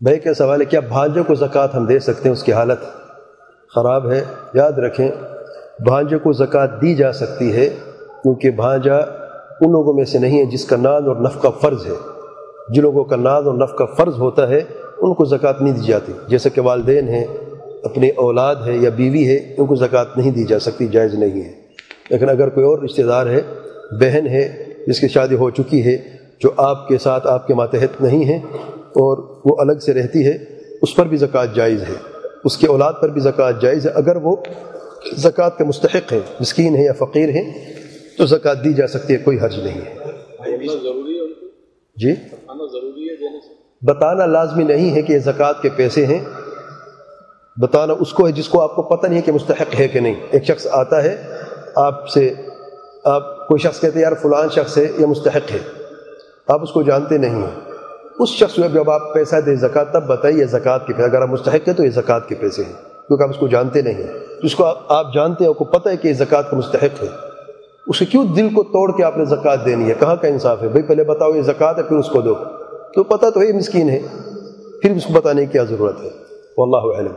بھائی کا سوال ہے، کیا بھانجے کو زکوٰۃ ہم دے سکتے ہیں؟ اس کی حالت خراب ہے، یاد رکھیں بھانجے کو زکوٰۃ دی جا سکتی ہے کیونکہ بھانجا ان لوگوں میں سے نہیں ہے جس کا ناد اور نف کا فرض ہے۔ جن لوگوں کا ناد اور نف کا فرض ہوتا ہے، ان کو زکوٰۃ نہیں دی جاتی۔ جیسے کہ والدین ہیں، اپنی اولاد ہے یا بیوی ہے، ان کو زکوٰۃ نہیں دی جا سکتی، جائز نہیں ہے۔ لیکن اگر کوئی اور رشتہ دار ہے، بہن ہے، جس کی شادی ہو چکی ہے، جو آپ کے ساتھ، آپ کے ماتحت نہیں ہیں اور وہ الگ سے رہتی ہے، اس پر بھی زکوٰۃ جائز ہے۔ اس کے اولاد پر بھی زکوٰۃ جائز ہے، اگر وہ زکوٰۃ کے مستحق ہے مسکین ہے یا فقیر ہیں، تو زکوٰۃ دی جا سکتی ہے، کوئی حرج نہیں ہے۔ جی؟ بتانا لازمی نہیں ہے کہ یہ زکوٰۃ کے پیسے ہیں۔ بتانا اس کو ہے جس کو آپ کو پتہ نہیں ہے کہ مستحق ہے کہ نہیں۔ ایک شخص آتا ہے، آپ سے، آپ کوئی شخص کہتے ہیں، یار فلان شخص ہے یا مستحق ہے۔ آپ اس کو جانتے نہیں ہیں۔ اس شخص میں جب آپ پیسہ دیں زکوٰۃ، تب بتائیے زکوٰۃ کے پیسے، اگر آپ مستحق ہیں تو یہ زکوٰۃ کے پیسے ہیں، کیونکہ آپ اس کو جانتے نہیں ہیں۔ جس کو آپ جانتے ہیں، آپ کو پتہ ہے کہ یہ زکوٰۃ کا مستحق ہے۔ اسے کیوں دل کو توڑ کے آپ نے زکوٰۃ دینی ہے؟ کہاں کا انصاف ہے؟ بھائی، پہلے بتاؤ یہ زکوٰۃ ہے، پھر اس کو دو۔ تو پتہ تو ہے مسکین ہے، پھر اس کو بتانے کی کیا ضرورت ہے؟ واللہ علم